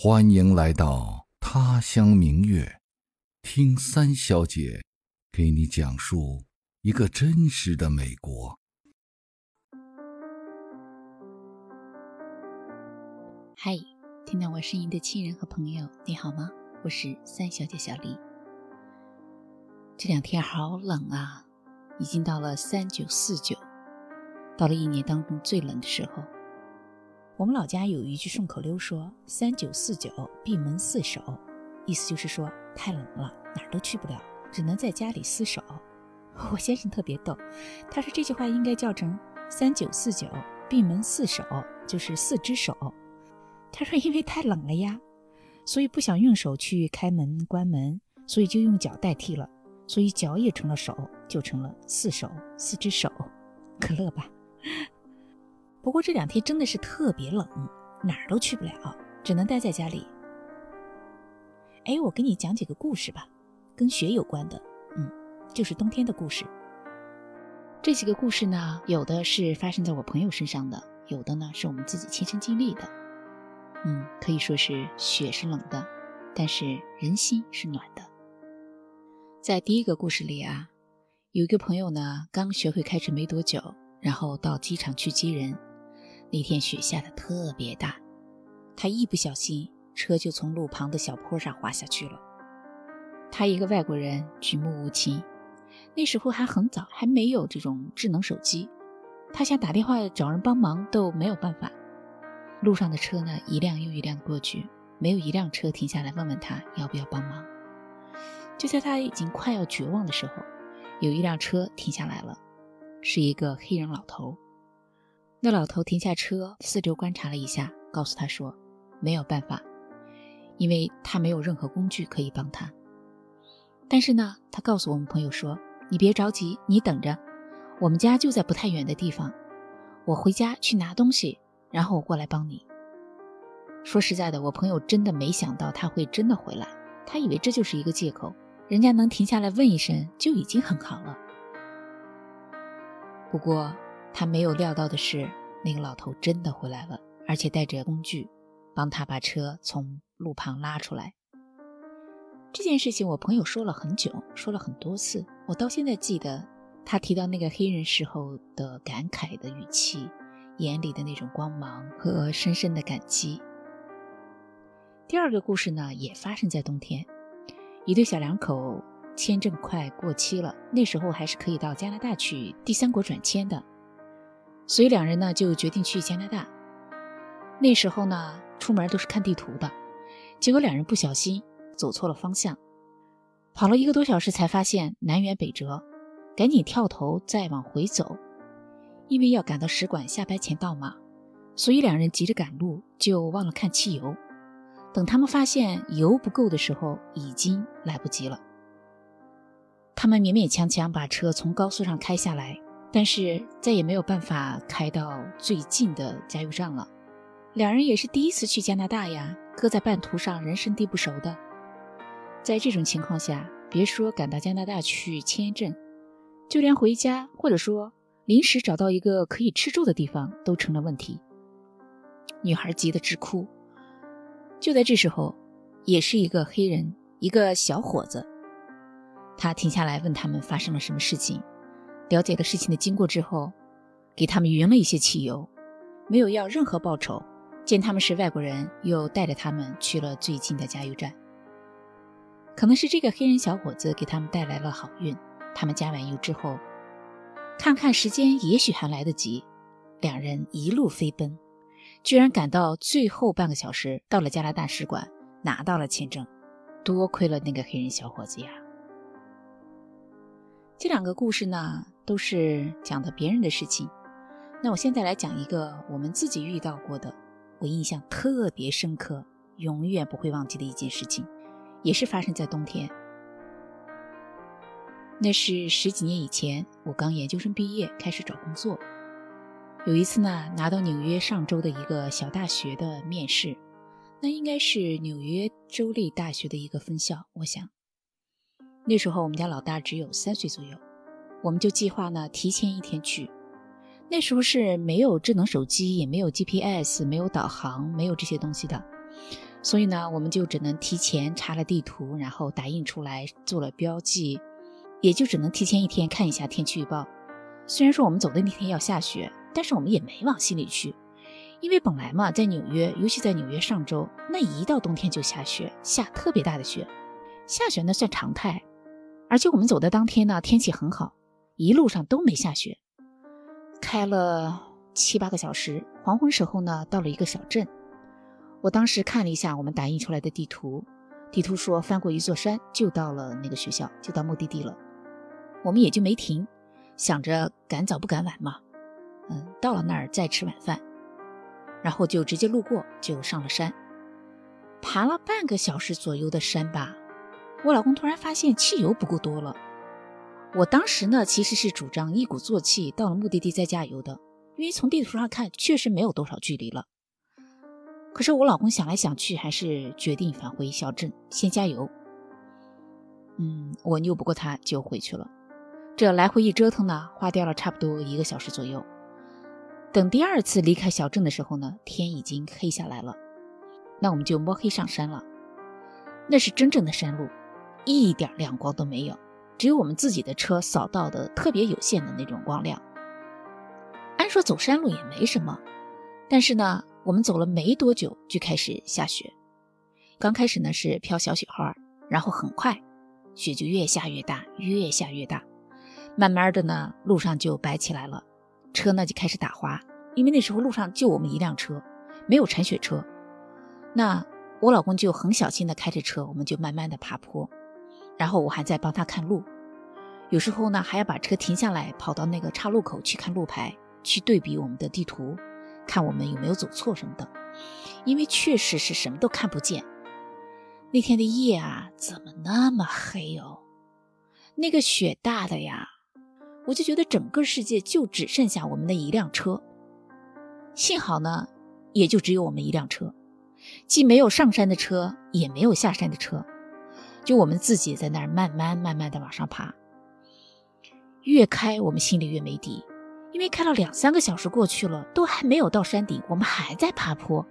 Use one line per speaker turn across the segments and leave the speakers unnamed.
欢迎来到他乡明月，听三小姐给你讲述一个真实的美国。
嗨，听到我声音的亲人和朋友，你好吗？我是三小姐小丽。这两天好冷啊，已经到了三九四九，到了一年当中最冷的时候。我们老家有一句顺口溜，说“三九四九，闭门四守”，意思就是说太冷了，哪儿都去不了，只能在家里厮守。我先生特别逗，他说这句话应该叫成“三九四九，闭门四守”，就是四只手。他说因为太冷了呀，所以不想用手去开门关门，所以就用脚代替了，所以脚也成了手，就成了四手，四只手，可乐吧。不过这两天真的是特别冷，哪儿都去不了，只能待在家里。哎，我给你讲几个故事吧，跟雪有关的，嗯，就是冬天的故事。这几个故事呢，有的是发生在我朋友身上的，有的呢是我们自己亲身经历的。嗯，可以说是雪是冷的，但是人心是暖的。在第一个故事里啊，有一个朋友呢，刚学会开车没多久，然后到机场去接人。那天雪下的特别大，他一不小心，车就从路旁的小坡上滑下去了。他一个外国人，举目无亲，那时候还很早，还没有这种智能手机，他想打电话找人帮忙都没有办法。路上的车呢，一辆又一辆的过去，没有一辆车停下来问问他要不要帮忙。就在他已经快要绝望的时候，有一辆车停下来了，是一个黑人老头。那老头停下车，四周观察了一下，告诉他说：“没有办法，因为他没有任何工具可以帮他。但是呢，他告诉我们朋友说：‘你别着急，你等着，我们家就在不太远的地方，我回家去拿东西，然后我过来帮你。’说实在的，我朋友真的没想到他会真的回来，他以为这就是一个借口，人家能停下来问一声就已经很好了。不过。”他没有料到的是，那个老头真的回来了，而且带着工具，帮他把车从路旁拉出来。这件事情我朋友说了很久，说了很多次，我到现在记得他提到那个黑人时候的感慨的语气，眼里的那种光芒和深深的感激。第二个故事呢，也发生在冬天，一对小两口签证快过期了，那时候还是可以到加拿大去第三国转签的。所以两人呢就决定去加拿大。那时候呢，出门都是看地图的，结果两人不小心走错了方向，跑了一个多小时才发现南辕北辙，赶紧跳头再往回走，因为要赶到使馆下班前到嘛，所以两人急着赶路就忘了看汽油。等他们发现油不够的时候，已经来不及了。他们勉勉强强把车从高速上开下来。但是再也没有办法开到最近的加油站了。两人也是第一次去加拿大呀，搁在半途上，人生地不熟的。在这种情况下，别说赶到加拿大去签证，就连回家或者说临时找到一个可以吃住的地方都成了问题。女孩急得直哭。就在这时候，也是一个黑人，一个小伙子，他停下来问他们发生了什么事情。了解了事情的经过之后，给他们匀了一些汽油，没有要任何报酬。见他们是外国人，又带着他们去了最近的加油站。可能是这个黑人小伙子给他们带来了好运。他们加完油之后，看看时间，也许还来得及。两人一路飞奔，居然赶到最后半个小时到了加拿大使馆，拿到了签证。多亏了那个黑人小伙子呀！这两个故事呢？都是讲的别人的事情，那我现在来讲一个我们自己遇到过的，我印象特别深刻，永远不会忘记的一件事情，也是发生在冬天。那是十几年以前，我刚研究生毕业，开始找工作。有一次呢，拿到纽约上周的一个小大学的面试，那应该是纽约州立大学的一个分校，我想。那时候我们家老大只有三岁左右。我们就计划呢，提前一天去。那时候是没有智能手机，也没有 GPS，没有导航，没有这些东西的。所以呢，我们就只能提前查了地图，然后打印出来做了标记，也就只能提前一天看一下天气预报。虽然说我们走的那天要下雪，但是我们也没往心里去，因为本来嘛，在纽约，尤其在纽约上周，那一到冬天就下雪，下特别大的雪，下雪那算常态。而且我们走的当天呢，天气很好，一路上都没下雪。开了七八个小时，黄昏时候呢，到了一个小镇。我当时看了一下我们打印出来的地图，地图说翻过一座山就到了那个学校，就到目的地了。我们也就没停，想着赶早不赶晚嘛。嗯，到了那儿再吃晚饭，然后就直接路过就上了山，爬了半个小时左右的山吧。我老公突然发现汽油不够多了。我当时呢其实是主张一鼓作气到了目的地再加油的，因为从地图上看确实没有多少距离了。可是我老公想来想去，还是决定返回小镇先加油。嗯，我拗不过他，就回去了。这来回一折腾呢，花掉了差不多一个小时左右。等第二次离开小镇的时候呢，天已经黑下来了。那我们就摸黑上山了。那是真正的山路，一点亮光都没有，只有我们自己的车扫到的特别有限的那种光亮。按说走山路也没什么，但是呢。我们走了没多久，就开始下雪。刚开始呢是飘小雪花，然后很快雪就越下越大，越下越大。慢慢的呢，路上就白起来了，车呢就开始打滑。因为那时候路上就我们一辆车，没有铲雪车。那我老公就很小心的开着车，我们就慢慢的爬坡。然后我还在帮他看路，有时候呢还要把车停下来，跑到那个岔路口去看路牌，去对比我们的地图。看我们有没有走错什么的，因为确实是什么都看不见。那天的夜啊，怎么那么黑哦？那个雪大的呀，我就觉得整个世界就只剩下我们的一辆车。幸好呢，也就只有我们一辆车，既没有上山的车，也没有下山的车，就我们自己在那儿慢慢慢慢的往上爬。越开，我们心里越没底。因为开了两三个小时过去了，都还没有到山顶，我们还在爬坡，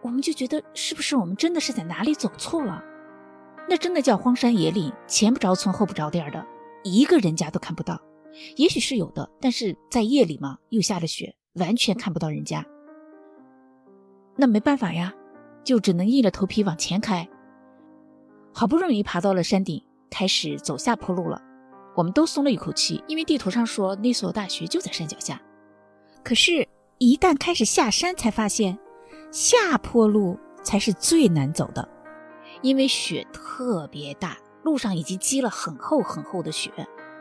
我们就觉得是不是我们真的是在哪里走错了？那真的叫荒山野岭，前不着村后不着店的，一个人家都看不到。也许是有的，但是在夜里嘛，又下着雪，完全看不到人家。那没办法呀，就只能硬着头皮往前开。好不容易爬到了山顶，开始走下坡路了。我们都松了一口气，因为地图上说那所大学就在山脚下。可是，一旦开始下山，才发现下坡路才是最难走的，因为雪特别大，路上已经积了很厚很厚的雪，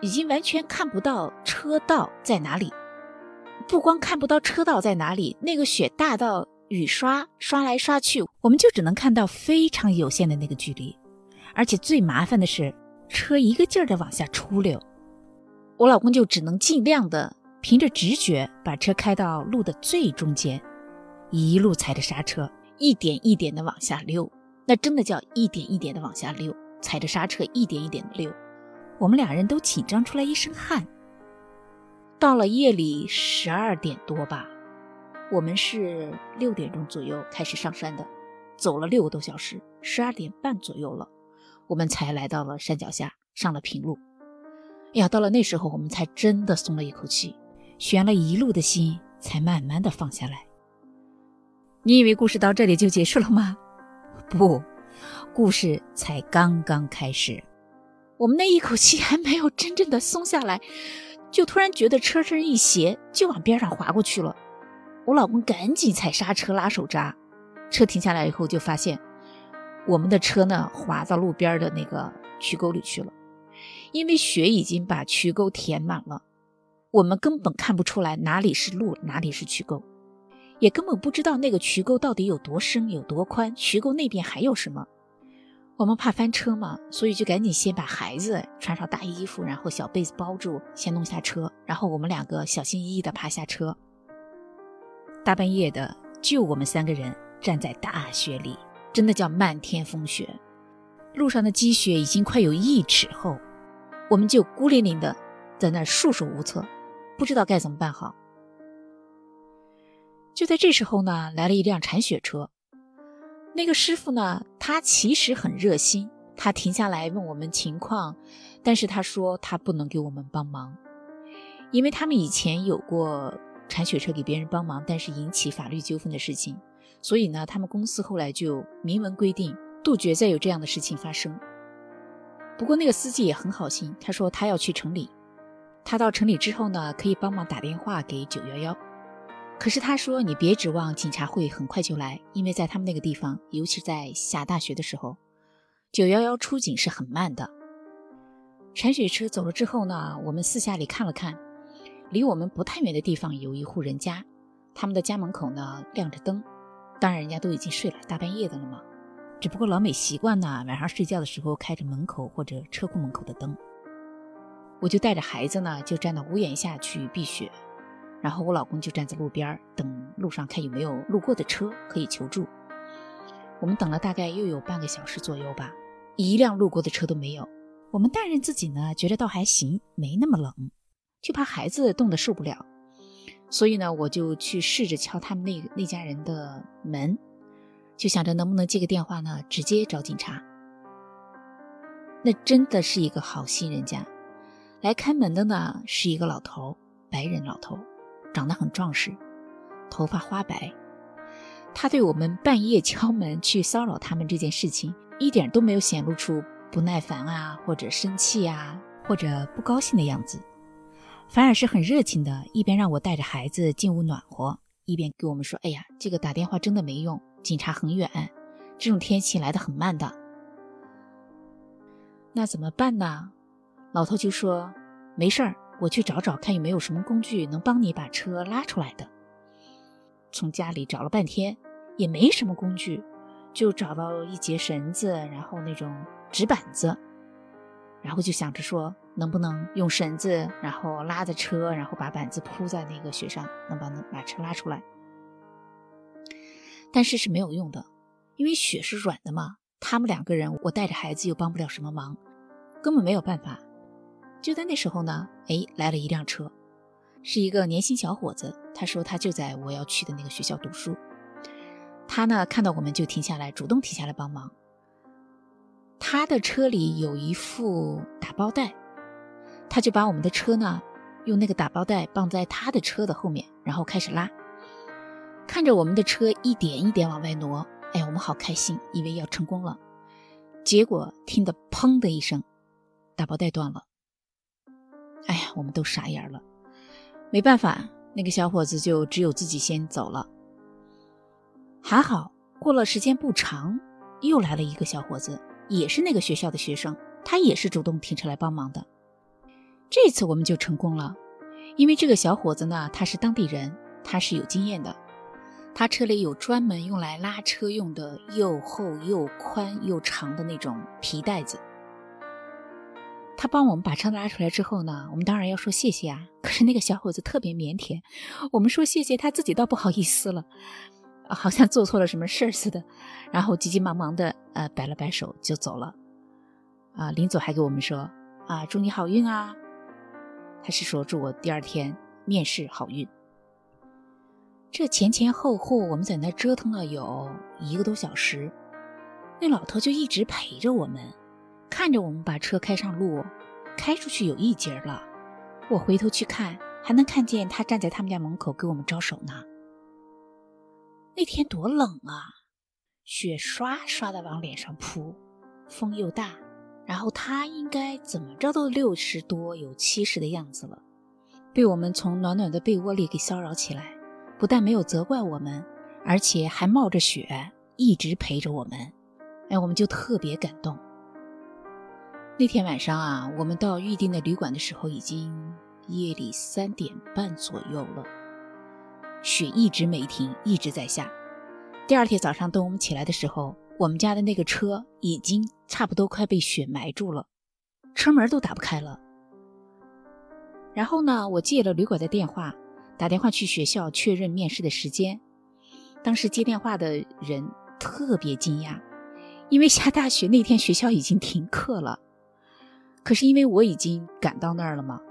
已经完全看不到车道在哪里。不光看不到车道在哪里，那个雪大到雨刷刷来刷去，我们就只能看到非常有限的那个距离。而且最麻烦的是。车一个劲儿的往下出溜，我老公就只能尽量的凭着直觉把车开到路的最中间，一路踩着刹车，一点一点的往下溜。那真的叫一点一点的往下溜，踩着刹车一点一点的溜。我们俩人都紧张出来一身汗。到了夜里十二点多吧，我们是六点钟左右开始上山的，走了六个多小时，十二点半左右了。我们才来到了山脚下，上了平路。哎呀，到了那时候，我们才真的松了一口气，悬了一路的心才慢慢的放下来。你以为故事到这里就结束了吗？不，故事才刚刚开始。我们那一口气还没有真正的松下来，就突然觉得车身一斜，就往边上滑过去了。我老公赶紧踩刹车拉手闸，车停下来以后就发现。我们的车呢，滑到路边的那个渠沟里去了，因为雪已经把渠沟填满了，我们根本看不出来哪里是路，哪里是渠沟，也根本不知道那个渠沟到底有多深、有多宽，渠沟那边还有什么。我们怕翻车嘛，所以就赶紧先把孩子穿上大衣服，然后小被子包住，先弄下车，然后我们两个小心翼翼地爬下车。大半夜的，就我们三个人站在大雪里。真的叫漫天风雪，路上的积雪已经快有一尺厚，我们就孤零零的在那束手无策，不知道该怎么办好。就在这时候呢，来了一辆铲雪车，那个师傅呢，他其实很热心，他停下来问我们情况，但是他说他不能给我们帮忙，因为他们以前有过铲雪车给别人帮忙，但是引起法律纠纷的事情，所以呢，他们公司后来就明文规定，杜绝再有这样的事情发生。不过那个司机也很好心，他说他要去城里，他到城里之后呢，可以帮忙打电话给九幺幺。可是他说：“你别指望警察会很快就来，因为在他们那个地方，尤其在下大雪的时候，九幺幺出警是很慢的。”铲雪车走了之后呢，我们四下里看了看，离我们不太远的地方有一户人家，他们的家门口呢亮着灯，当然人家都已经睡了，大半夜的了嘛。只不过老美习惯呢，晚上睡觉的时候开着门口或者车库门口的灯。我就带着孩子呢，就站到屋檐下去避雪。然后我老公就站在路边等路上看有没有路过的车可以求助。我们等了大概又有半个小时左右吧，一辆路过的车都没有。我们大人自己呢觉得倒还行，没那么冷，就怕孩子冻得受不了，所以呢我就去试着敲他们那那家人的门，就想着能不能接个电话呢，直接找警察。那真的是一个好心人家，来开门的呢是一个老头，白人老头。长得很壮实，头发花白。他对我们半夜敲门去骚扰他们这件事情，一点都没有显露出不耐烦啊，或者生气啊，或者不高兴的样子，反而是很热情的，一边让我带着孩子进屋暖和，一边给我们说：“哎呀，这个打电话真的没用，警察很远，这种天气来的很慢的。”那怎么办呢？老头就说：“没事儿。”我去找找看有没有什么工具能帮你把车拉出来的。从家里找了半天，也没什么工具，就找到一节绳子，然后那种纸板子，然后就想着说能不能用绳子，然后拉着车，然后把板子铺在那个雪上，能把能把车拉出来。但是是没有用的，因为雪是软的嘛。他们两个人，我带着孩子又帮不了什么忙，根本没有办法。就在那时候呢，哎，来了一辆车，是一个年轻小伙子。他说他就在我要去的那个学校读书。他呢看到我们就停下来，主动停下来帮忙。他的车里有一副打包袋，他就把我们的车呢用那个打包袋绑在他的车的后面，然后开始拉。看着我们的车一点一点往外挪，哎，我们好开心，以为要成功了。结果听得砰的一声，打包袋断了。哎呀，我们都傻眼了，没办法，那个小伙子就只有自己先走了。还好，过了时间不长，又来了一个小伙子，也是那个学校的学生，他也是主动停车来帮忙的。这次我们就成功了，因为这个小伙子呢，他是当地人，他是有经验的，他车里有专门用来拉车用的又厚又宽又长的那种皮带子。他帮我们把车拉出来之后呢，我们当然要说谢谢啊。可是那个小伙子特别腼腆，我们说谢谢，他自己倒不好意思了，好像做错了什么事儿似的，然后急急忙忙的呃摆了摆手就走了。啊，临走还给我们说啊，祝你好运啊。他是说祝我第二天面试好运。这前前后后我们在那折腾了有一个多小时，那老头就一直陪着我们。看着我们把车开上路，开出去有一截了，我回头去看，还能看见他站在他们家门口给我们招手呢。那天多冷啊，雪刷刷的往脸上扑，风又大，然后他应该怎么着都六十多有七十的样子了，被我们从暖暖的被窝里给骚扰起来，不但没有责怪我们，而且还冒着雪一直陪着我们，哎，我们就特别感动。那天晚上啊，我们到预定的旅馆的时候，已经夜里三点半左右了。雪一直没停，一直在下。第二天早上等我们起来的时候，我们家的那个车已经差不多快被雪埋住了，车门都打不开了。然后呢，我借了旅馆的电话，打电话去学校确认面试的时间。当时接电话的人特别惊讶，因为下大雪那天学校已经停课了。可是因为我已经赶到那儿了嘛，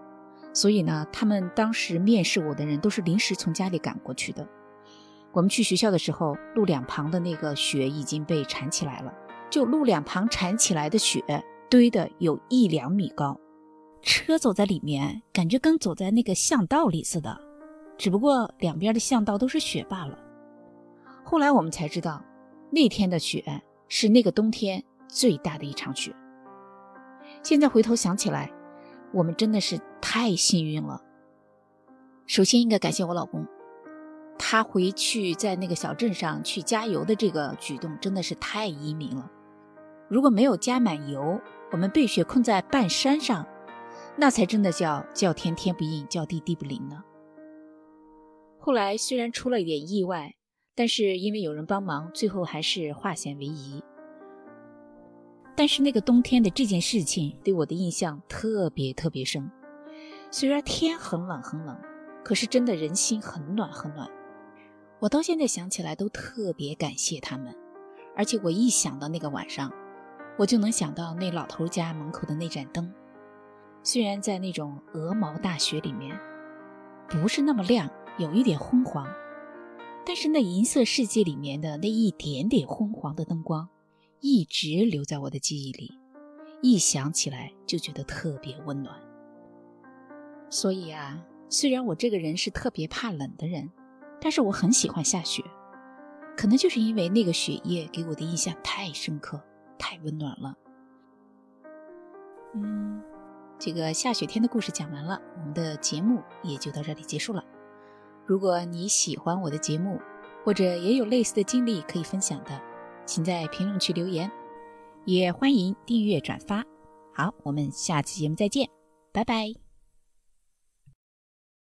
所以呢，他们当时面试我的人都是临时从家里赶过去的。我们去学校的时候，路两旁的那个雪已经被铲起来了，就路两旁铲起来的雪堆的有一两米高，车走在里面，感觉跟走在那个巷道里似的，只不过两边的巷道都是雪罢了。后来我们才知道，那天的雪是那个冬天最大的一场雪。现在回头想起来，我们真的是太幸运了。首先应该感谢我老公。他回去在那个小镇上去加油的这个举动真的是太英明了。如果没有加满油，我们被雪困在半山上，那才真的叫叫天天不应，叫地地不灵呢。后来虽然出了一点意外，但是因为有人帮忙，最后还是化险为夷。但是那个冬天的这件事情对我的印象特别特别深。虽然天很冷很冷，可是真的人心很暖很暖。我到现在想起来都特别感谢他们，而且我一想到那个晚上，我就能想到那老头家门口的那盏灯。虽然在那种鹅毛大雪里面，不是那么亮，有一点昏黄，但是那银色世界里面的那一点点昏黄的灯光，一直留在我的记忆里，一想起来就觉得特别温暖。所以啊，虽然我这个人是特别怕冷的人。但是我很喜欢下雪，可能就是因为那个雪夜给我的印象太深刻、太温暖了。嗯，这个下雪天的故事讲完了，我们的节目也就到这里结束了。如果你喜欢我的节目，或者也有类似的经历可以分享的，请在评论区留言，也欢迎订阅转发。好，我们下期节目再见，拜拜。